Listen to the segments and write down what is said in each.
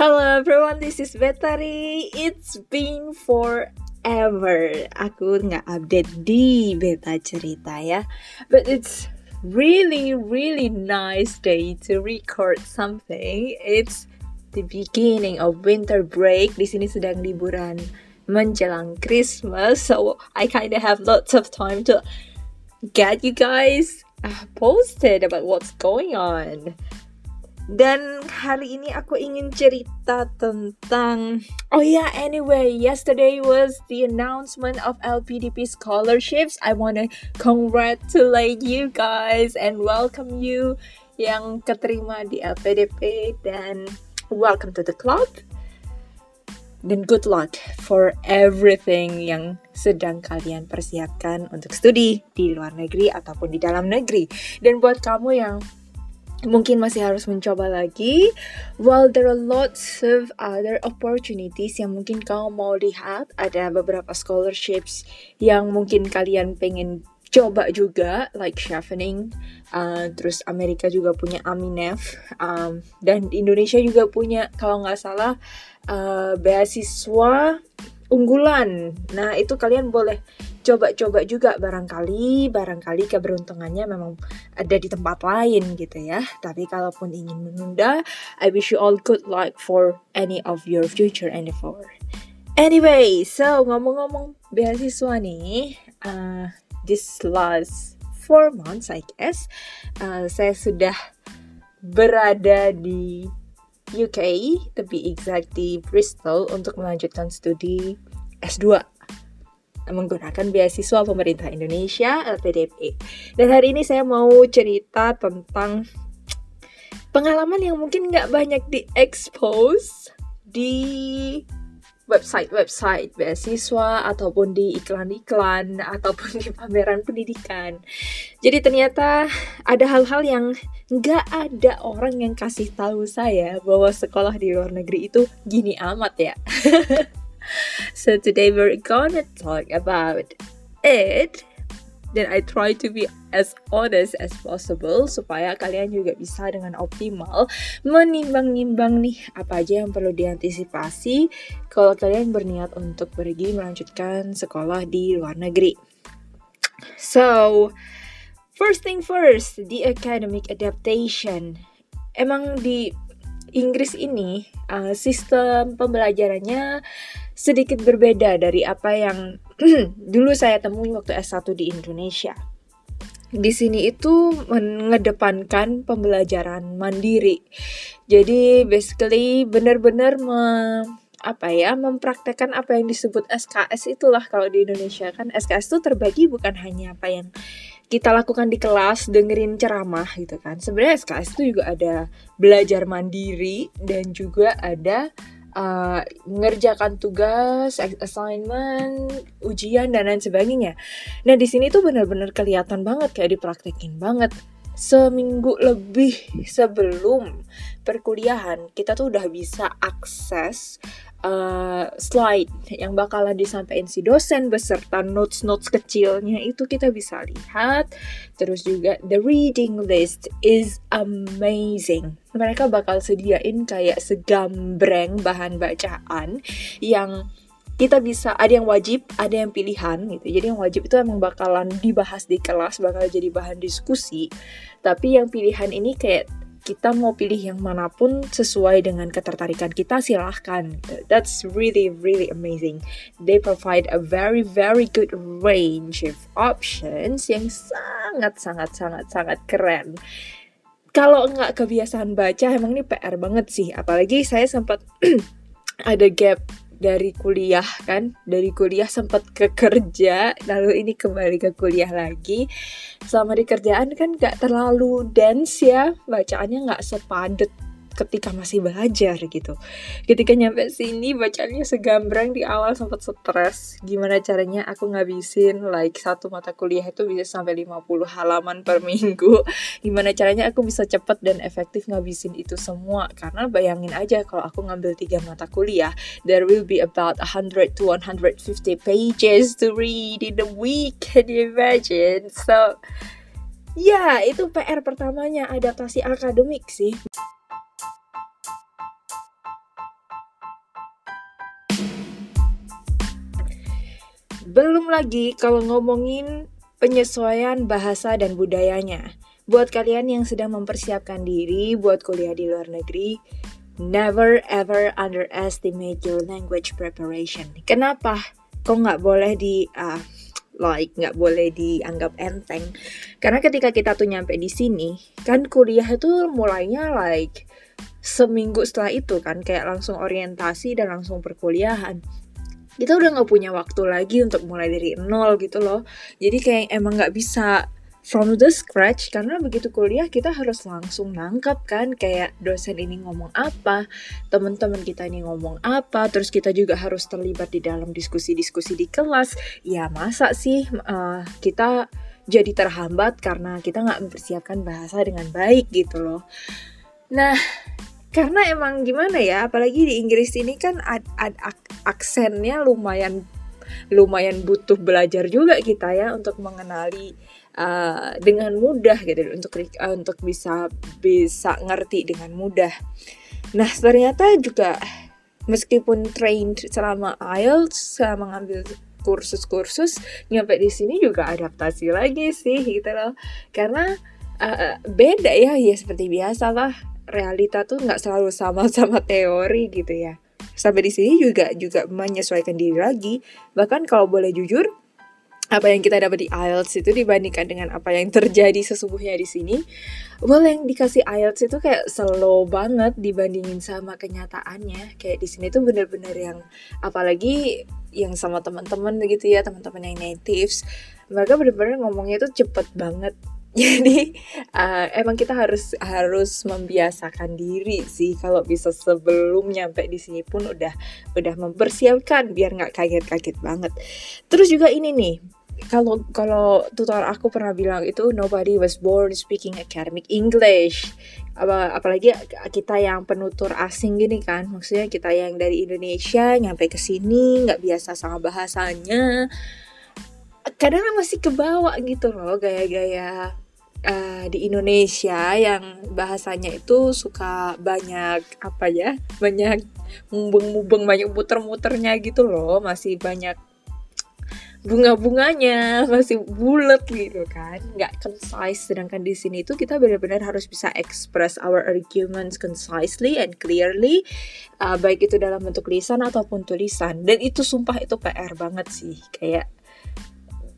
Hello everyone, this is Betari. It's been forever. Aku nggak update di beta cerita ya, but it's really really nice day to record something. It's the beginning of winter break. Di sini sedang liburan menjelang Christmas, so I kind of have lots of time to get you guys uh, posted about what's going on. Dan hari ini aku ingin cerita tentang Oh yeah, anyway, yesterday was the announcement of LPDP scholarships. I want to congratulate you guys and welcome you yang keterima di LPDP dan welcome to the club. Dan good luck for everything yang sedang kalian persiapkan untuk studi di luar negeri ataupun di dalam negeri. Dan buat kamu yang mungkin masih harus mencoba lagi. While there are lots of other opportunities yang mungkin kamu mau lihat, ada beberapa scholarships yang mungkin kalian pengen coba juga, like chevening. Uh, terus Amerika juga punya Aminef, um, dan Indonesia juga punya kalau nggak salah uh, beasiswa unggulan. Nah itu kalian boleh coba-coba juga barangkali barangkali keberuntungannya memang ada di tempat lain gitu ya. Tapi kalaupun ingin menunda I wish you all good luck for any of your future endeavor. Anyway so ngomong-ngomong beasiswa nih uh, this last four months I guess uh, saya sudah berada di UK, be exact di Bristol untuk melanjutkan studi S2 menggunakan beasiswa pemerintah Indonesia LPDP. Dan hari ini saya mau cerita tentang pengalaman yang mungkin nggak banyak di-expose di website-website beasiswa ataupun di iklan-iklan ataupun di pameran pendidikan. Jadi ternyata ada hal-hal yang nggak ada orang yang kasih tahu saya bahwa sekolah di luar negeri itu gini amat ya. so today we're gonna talk about it dan I try to be as honest as possible supaya kalian juga bisa dengan optimal menimbang-nimbang nih apa aja yang perlu diantisipasi kalau kalian berniat untuk pergi melanjutkan sekolah di luar negeri. So, first thing first, the academic adaptation. Emang di Inggris ini uh, sistem pembelajarannya sedikit berbeda dari apa yang dulu saya temui waktu S1 di Indonesia. Di sini itu mengedepankan pembelajaran mandiri. Jadi basically benar-benar me, apa ya mempraktekkan apa yang disebut SKS itulah kalau di Indonesia kan SKS itu terbagi bukan hanya apa yang kita lakukan di kelas dengerin ceramah gitu kan. Sebenarnya SKS itu juga ada belajar mandiri dan juga ada uh, mengerjakan tugas, assignment, ujian dan lain sebagainya. Nah di sini tuh benar-benar kelihatan banget kayak dipraktekin banget. Seminggu lebih sebelum perkuliahan kita tuh udah bisa akses uh, slide yang bakalan disampaikan si dosen beserta notes-notes kecilnya itu kita bisa lihat. Terus juga the reading list is amazing. Mereka bakal sediain kayak segambreng bahan bacaan yang kita bisa ada yang wajib, ada yang pilihan gitu. Jadi yang wajib itu emang bakalan dibahas di kelas, bakal jadi bahan diskusi. Tapi yang pilihan ini kayak kita mau pilih yang mana pun sesuai dengan ketertarikan kita silahkan. That's really really amazing. They provide a very very good range of options yang sangat sangat sangat sangat keren. Kalau nggak kebiasaan baca emang ini PR banget sih. Apalagi saya sempat ada gap dari kuliah kan dari kuliah sempat ke kerja lalu ini kembali ke kuliah lagi. Selama di kerjaan kan gak terlalu dense ya bacaannya nggak sepadet ketika masih belajar gitu. Ketika nyampe sini bacanya segambrang di awal sempat stres. Gimana caranya aku ngabisin like satu mata kuliah itu bisa sampai 50 halaman per minggu. Gimana caranya aku bisa cepet dan efektif ngabisin itu semua. Karena bayangin aja kalau aku ngambil tiga mata kuliah, there will be about 100 to 150 pages to read in a week. Can you imagine? So, ya itu PR pertamanya adaptasi akademik sih. Lagi kalau ngomongin penyesuaian bahasa dan budayanya. Buat kalian yang sedang mempersiapkan diri buat kuliah di luar negeri, never ever underestimate your language preparation. Kenapa? Kok nggak boleh di uh, like nggak boleh dianggap enteng? Karena ketika kita tuh nyampe di sini, kan kuliah itu mulainya like seminggu setelah itu kan kayak langsung orientasi dan langsung perkuliahan kita udah nggak punya waktu lagi untuk mulai dari nol gitu loh jadi kayak emang nggak bisa from the scratch karena begitu kuliah kita harus langsung nangkap kan kayak dosen ini ngomong apa, teman-teman kita ini ngomong apa, terus kita juga harus terlibat di dalam diskusi-diskusi di kelas. Ya masa sih uh, kita jadi terhambat karena kita nggak mempersiapkan bahasa dengan baik gitu loh. Nah, karena emang gimana ya, apalagi di Inggris ini kan ad, ad, ad aksennya lumayan lumayan butuh belajar juga kita ya untuk mengenali uh, dengan mudah gitu untuk uh, untuk bisa bisa ngerti dengan mudah. Nah ternyata juga meskipun trained selama IELTS selama ngambil kursus-kursus nyampe di sini juga adaptasi lagi sih gitu loh karena uh, beda ya ya seperti biasa lah realita tuh nggak selalu sama sama teori gitu ya. Sampai di sini juga juga menyesuaikan diri lagi. Bahkan kalau boleh jujur apa yang kita dapat di IELTS itu dibandingkan dengan apa yang terjadi sesungguhnya di sini, well yang dikasih IELTS itu kayak slow banget dibandingin sama kenyataannya. Kayak di sini tuh bener-bener yang apalagi yang sama teman-teman gitu ya, teman-teman yang natives, mereka bener-bener ngomongnya tuh cepet banget jadi uh, emang kita harus harus membiasakan diri sih kalau bisa sebelum nyampe di sini pun udah udah mempersiapkan biar nggak kaget-kaget banget. Terus juga ini nih kalau kalau tutor aku pernah bilang itu nobody was born speaking academic English. Apa apalagi kita yang penutur asing gini kan maksudnya kita yang dari Indonesia nyampe ke sini nggak biasa sama bahasanya kadang masih kebawa gitu loh gaya-gaya uh, di Indonesia yang bahasanya itu suka banyak apa ya banyak mubeng-mubeng banyak muter-muternya gitu loh. Masih banyak bunga-bunganya masih bulat gitu kan. Nggak concise sedangkan di sini tuh kita benar-benar harus bisa express our arguments concisely and clearly uh, baik itu dalam bentuk lisan ataupun tulisan. Dan itu sumpah itu PR banget sih. Kayak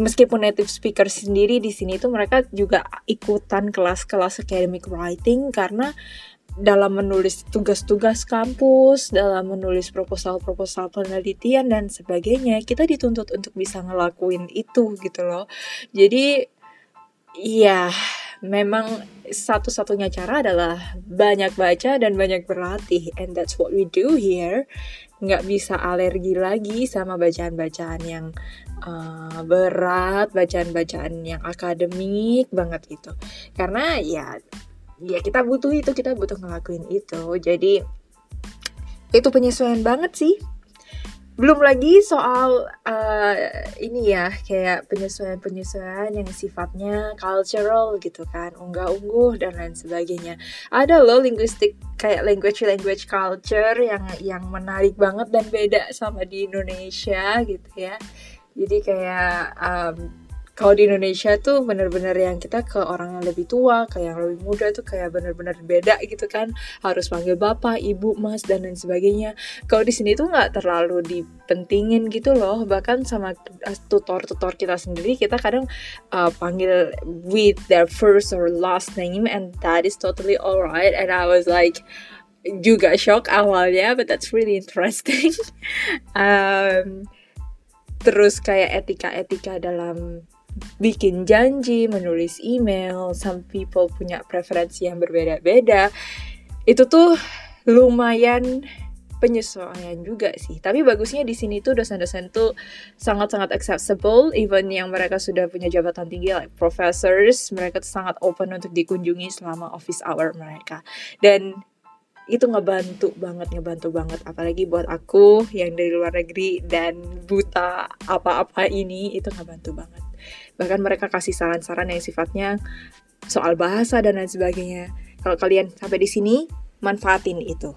meskipun native speaker sendiri di sini tuh mereka juga ikutan kelas-kelas academic writing karena dalam menulis tugas-tugas kampus, dalam menulis proposal-proposal penelitian dan sebagainya, kita dituntut untuk bisa ngelakuin itu gitu loh. Jadi ya memang satu-satunya cara adalah banyak baca dan banyak berlatih and that's what we do here nggak bisa alergi lagi sama bacaan-bacaan yang uh, berat, bacaan-bacaan yang akademik banget gitu. Karena ya ya kita butuh itu, kita butuh ngelakuin itu. Jadi itu penyesuaian banget sih belum lagi soal uh, ini ya kayak penyesuaian-penyesuaian yang sifatnya cultural gitu kan unggah-ungguh dan lain sebagainya. Ada loh linguistik kayak language language culture yang yang menarik banget dan beda sama di Indonesia gitu ya. Jadi kayak um, kalau di Indonesia tuh bener-bener yang kita ke orang yang lebih tua, ke yang lebih muda tuh kayak bener-bener beda gitu kan. Harus panggil bapak, ibu, mas, dan lain sebagainya. Kalau di sini tuh nggak terlalu dipentingin gitu loh. Bahkan sama tutor-tutor kita sendiri, kita kadang uh, panggil with their first or last name and that is totally alright. And I was like, juga shock awalnya, but that's really interesting. um, terus kayak etika-etika dalam bikin janji, menulis email, some people punya preferensi yang berbeda-beda. Itu tuh lumayan penyesuaian juga sih. Tapi bagusnya di sini tuh dosen-dosen tuh sangat-sangat accessible, even yang mereka sudah punya jabatan tinggi like professors, mereka tuh sangat open untuk dikunjungi selama office hour mereka. Dan itu ngebantu banget ngebantu banget apalagi buat aku yang dari luar negeri dan buta apa-apa ini itu ngebantu banget bahkan mereka kasih saran-saran yang sifatnya soal bahasa dan lain sebagainya. Kalau kalian sampai di sini manfaatin itu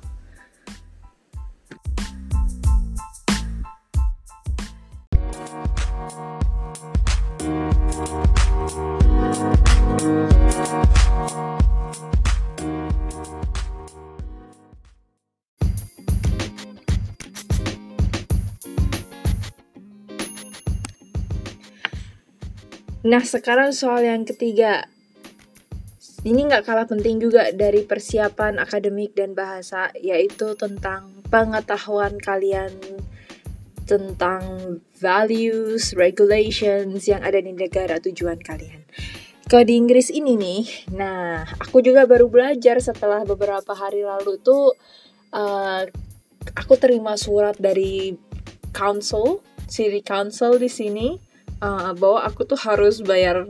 Nah, sekarang soal yang ketiga. Ini nggak kalah penting juga dari persiapan akademik dan bahasa, yaitu tentang pengetahuan kalian tentang values, regulations yang ada di negara tujuan kalian. Kalau di Inggris ini nih, nah aku juga baru belajar setelah beberapa hari lalu tuh uh, aku terima surat dari council, city council di sini uh, bahwa aku tuh harus bayar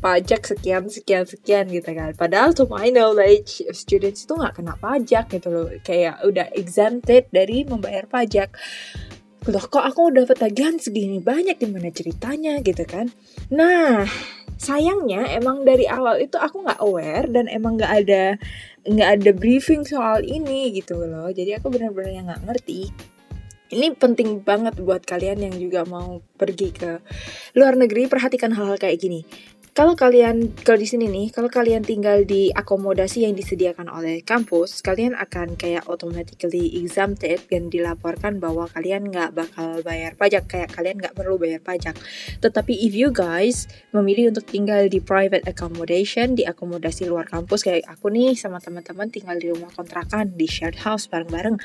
pajak sekian sekian sekian gitu kan. Padahal to my knowledge students itu nggak kena pajak gitu loh. Kayak udah exempted dari membayar pajak. Loh kok aku dapat tagihan segini banyak? Gimana ceritanya gitu kan? Nah sayangnya emang dari awal itu aku nggak aware dan emang nggak ada nggak ada briefing soal ini gitu loh. Jadi aku benar-benar nggak ngerti ini penting banget buat kalian yang juga mau pergi ke luar negeri perhatikan hal-hal kayak gini kalau kalian kalau di sini nih, kalau kalian tinggal di akomodasi yang disediakan oleh kampus, kalian akan kayak automatically exempted dan dilaporkan bahwa kalian nggak bakal bayar pajak, kayak kalian nggak perlu bayar pajak. Tetapi if you guys memilih untuk tinggal di private accommodation, di akomodasi luar kampus kayak aku nih sama teman-teman tinggal di rumah kontrakan di shared house bareng-bareng,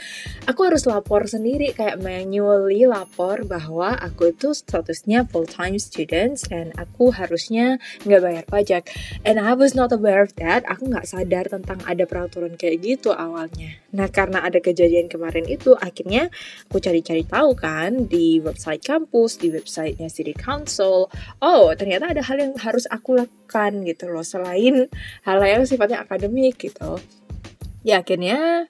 aku harus lapor sendiri kayak manually lapor bahwa aku itu statusnya full time students dan aku harusnya nggak bayar pajak. And I was not aware of that. Aku nggak sadar tentang ada peraturan kayak gitu awalnya. Nah karena ada kejadian kemarin itu, akhirnya aku cari-cari tahu kan di website kampus, di websitenya city council. Oh ternyata ada hal yang harus aku lakukan gitu loh selain hal yang sifatnya akademik gitu. Ya akhirnya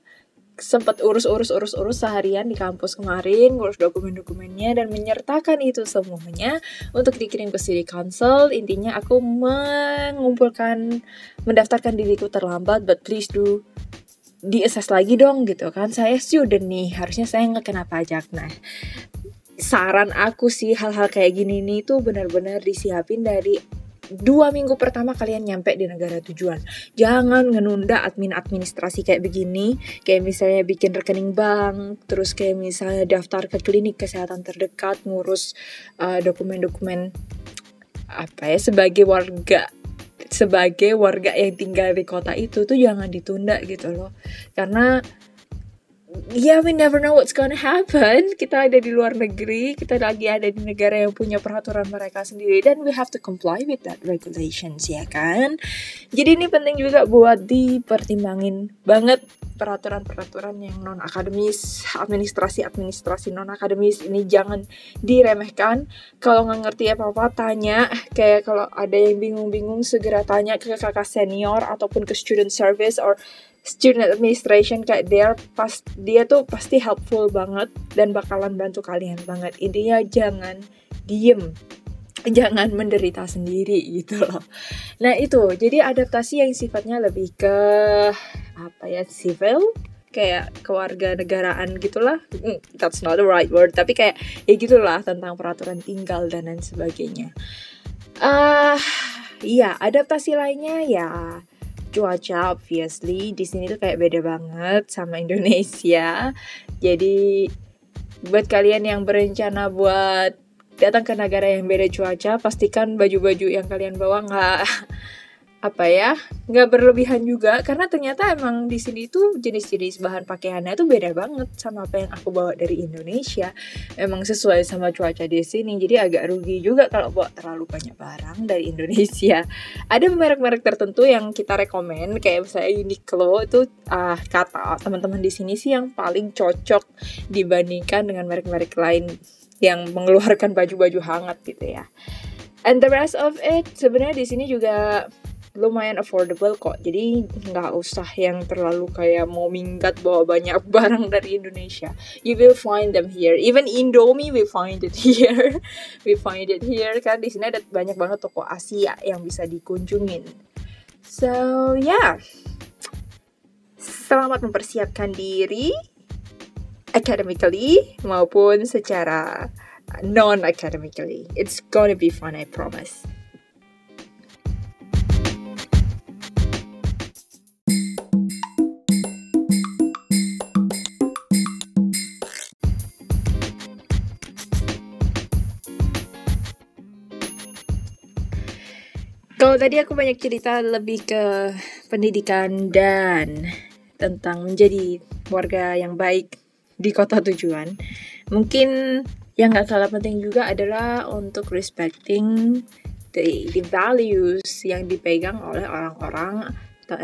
sempat urus-urus urus-urus seharian di kampus kemarin, ngurus dokumen-dokumennya dan menyertakan itu semuanya untuk dikirim ke city council. Intinya aku mengumpulkan mendaftarkan diriku terlambat, but please do di assess lagi dong gitu kan. Saya student nih, harusnya saya nggak kena pajak. Nah, saran aku sih hal-hal kayak gini nih tuh benar-benar disiapin dari dua minggu pertama kalian nyampe di negara tujuan. Jangan ngenunda admin administrasi kayak begini, kayak misalnya bikin rekening bank, terus kayak misalnya daftar ke klinik kesehatan terdekat, ngurus uh, dokumen-dokumen uh, apa ya sebagai warga sebagai warga yang tinggal di kota itu tuh jangan ditunda gitu loh. Karena yeah, we never know what's gonna happen. Kita ada di luar negeri, kita lagi ada di negara yang punya peraturan mereka sendiri dan we have to comply with that regulations ya kan. Jadi ini penting juga buat dipertimbangin banget peraturan-peraturan yang non akademis, administrasi-administrasi non akademis ini jangan diremehkan. Kalau nggak ngerti apa-apa tanya, kayak kalau ada yang bingung-bingung segera tanya ke kakak senior ataupun ke student service or student administration kayak dia pas dia tuh pasti helpful banget dan bakalan bantu kalian banget. Intinya jangan diem. Jangan menderita sendiri gitu loh. Nah itu. Jadi adaptasi yang sifatnya lebih ke apa ya civil. Kayak keluarga negaraan gitulah. Mm, that's not the right word. Tapi kayak ya gitulah tentang peraturan tinggal dan lain sebagainya. Ah uh, iya adaptasi lainnya ya cuaca obviously di sini tuh kayak beda banget sama Indonesia. Jadi buat kalian yang berencana buat datang ke negara yang beda cuaca, pastikan baju-baju yang kalian bawa nggak apa ya nggak berlebihan juga karena ternyata emang di sini tuh jenis-jenis bahan pakaiannya tuh beda banget sama apa yang aku bawa dari Indonesia. Emang sesuai sama cuaca di sini jadi agak rugi juga kalau bawa terlalu banyak barang dari Indonesia. Ada merek-merek tertentu yang kita rekomend kayak misalnya Uniqlo itu uh, kata teman-teman di sini sih yang paling cocok dibandingkan dengan merek-merek lain yang mengeluarkan baju-baju hangat gitu ya. And the rest of it sebenarnya di sini juga lumayan affordable kok. Jadi nggak usah yang terlalu kayak mau minggat bawa banyak barang dari Indonesia. You will find them here. Even Indomie we find it here. We find it here kan? Di sini ada banyak banget toko Asia yang bisa dikunjungin. So yeah. Selamat mempersiapkan diri academically maupun secara non academically it's gonna be fun I promise tadi aku banyak cerita lebih ke pendidikan dan tentang menjadi warga yang baik di kota tujuan. Mungkin yang gak kalah penting juga adalah untuk respecting the, the values yang dipegang oleh orang-orang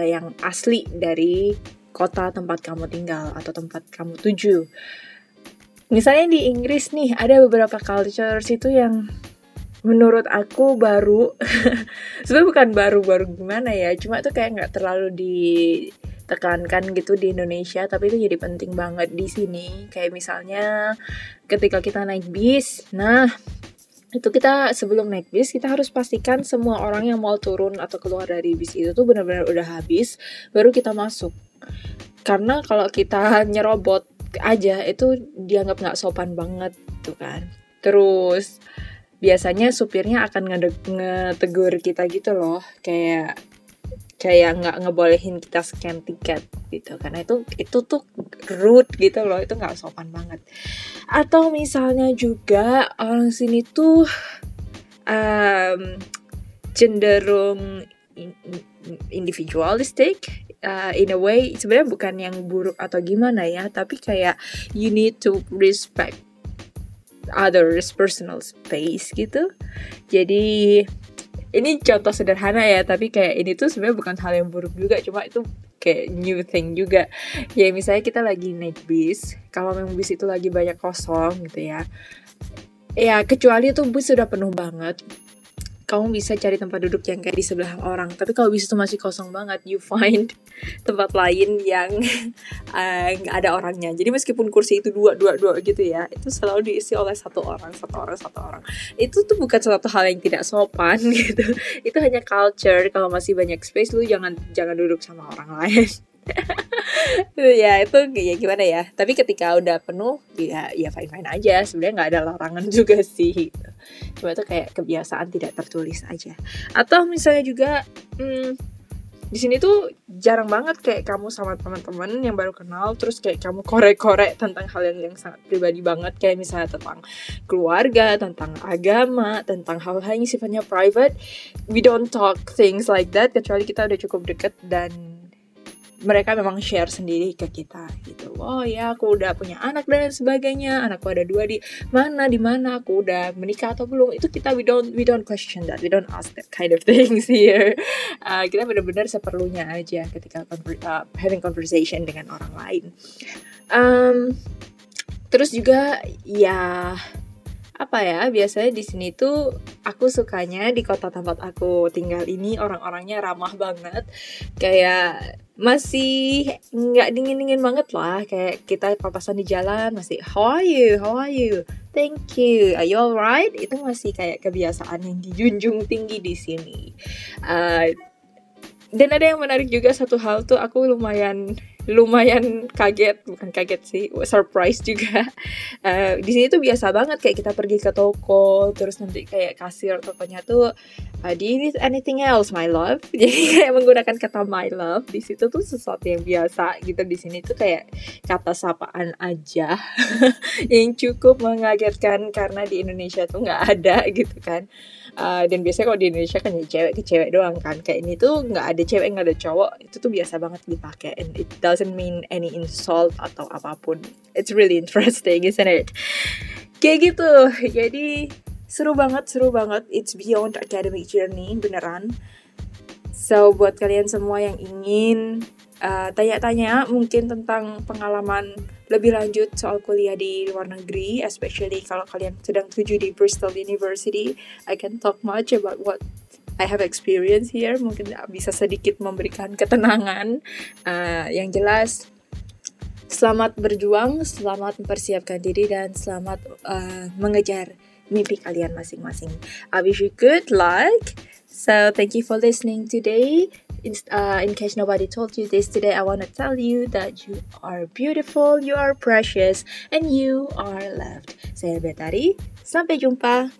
yang asli dari kota tempat kamu tinggal atau tempat kamu tuju. Misalnya di Inggris nih ada beberapa cultures itu yang menurut aku baru sebenarnya bukan baru-baru gimana ya cuma itu kayak nggak terlalu ditekankan gitu di Indonesia tapi itu jadi penting banget di sini. Kayak misalnya ketika kita naik bis nah itu kita sebelum naik bis kita harus pastikan semua orang yang mau turun atau keluar dari bis itu tuh benar-benar udah habis baru kita masuk. Karena kalau kita nyerobot aja itu dianggap nggak sopan banget tuh kan. Terus biasanya supirnya akan ngetegur kita gitu loh. Kayak kayak nggak ngebolehin kita scan tiket gitu. Karena itu itu tuh rude gitu loh. Itu nggak sopan banget. Atau misalnya juga orang sini tuh um, cenderung individualistic uh, in a way. Sebenarnya bukan yang buruk atau gimana ya. Tapi kayak you need to respect others personal space gitu. Jadi ini contoh sederhana ya tapi kayak ini tuh sebenarnya bukan hal yang buruk juga cuma itu kayak new thing juga. Ya misalnya kita lagi naik bis kalau memang bis itu lagi banyak kosong gitu ya. Ya kecuali tuh bus sudah penuh banget kamu bisa cari tempat duduk yang kayak di sebelah orang. Tapi kalau bis itu masih kosong banget you find tempat lain yang uh, ada orangnya. Jadi meskipun kursi itu dua dua dua gitu ya itu selalu diisi oleh satu orang satu orang satu orang. Itu tuh bukan suatu hal yang tidak sopan gitu. Itu hanya culture. Kalau masih banyak space lu jangan jangan duduk sama orang lain ya itu ya gimana ya? Tapi ketika udah penuh ya ya fine fine aja. Sebenarnya nggak ada larangan juga sih. Cuma itu kayak kebiasaan tidak tertulis aja. Atau misalnya juga hmm, di sini tuh jarang banget kayak kamu sama teman-teman yang baru kenal terus kayak kamu korek-korek tentang hal yang yang sangat pribadi banget. Kayak misalnya tentang keluarga, tentang agama, tentang hal-hal yang sifatnya private. We don't talk things like that kecuali kita udah cukup deket dan mereka memang share sendiri ke kita gitu. Oh ya aku udah punya anak dan sebagainya. Anakku ada dua di mana di mana aku udah menikah atau belum. Itu kita we don't we don't question that. We don't ask that kind of things here. Uh, kita benar-benar seperlunya aja ketika uh, having conversation dengan orang lain. Um, terus juga ya apa ya biasanya di sini tuh aku sukanya di kota tempat aku tinggal ini orang-orangnya ramah banget. Kayak masih nggak dingin dingin banget lah. Kayak kita papasan di jalan masih how are you? How are you? Thank you. Are you alright? Itu masih kayak kebiasaan yang dijunjung tinggi di sini. Uh, dan ada yang menarik juga satu hal tuh aku lumayan lumayan kaget bukan kaget sih surprise juga. Uh, di sini tuh biasa banget kayak kita pergi ke toko terus nanti kayak kasir tokonya tuh uh, do you need anything else my love? Jadi kayak menggunakan kata my love di situ tuh sesuatu yang biasa gitu. Di sini tuh kayak kata sapaan aja yang cukup mengagetkan karena di Indonesia tuh nggak ada gitu kan uh, dan biasanya kalau di Indonesia kan ya cewek ke cewek doang kan. Kayak ini tuh nggak ada cewek nggak ada cowok. Itu tuh biasa banget dipakai. And it doesn't mean any insult atau apa pun. It's really interesting isn't it? Kayak gitu. Jadi seru banget seru banget. It's beyond academic journey beneran. So buat kalian semua yang ingin uh, tanya-tanya uh, mungkin tentang pengalaman lebih lanjut soal kuliah di luar negeri, especially kalau kalian sedang tuju di Bristol University, I can talk much about what I have experience here. Mungkin bisa sedikit memberikan ketenangan. Uh, yang jelas, selamat berjuang, selamat mempersiapkan diri, dan selamat uh, mengejar mimpi kalian masing-masing. I wish you good luck. So thank you for listening today. In, uh, in case nobody told you this today, I want to tell you that you are beautiful, you are precious, and you are loved. Saya Betari, sampai jumpa.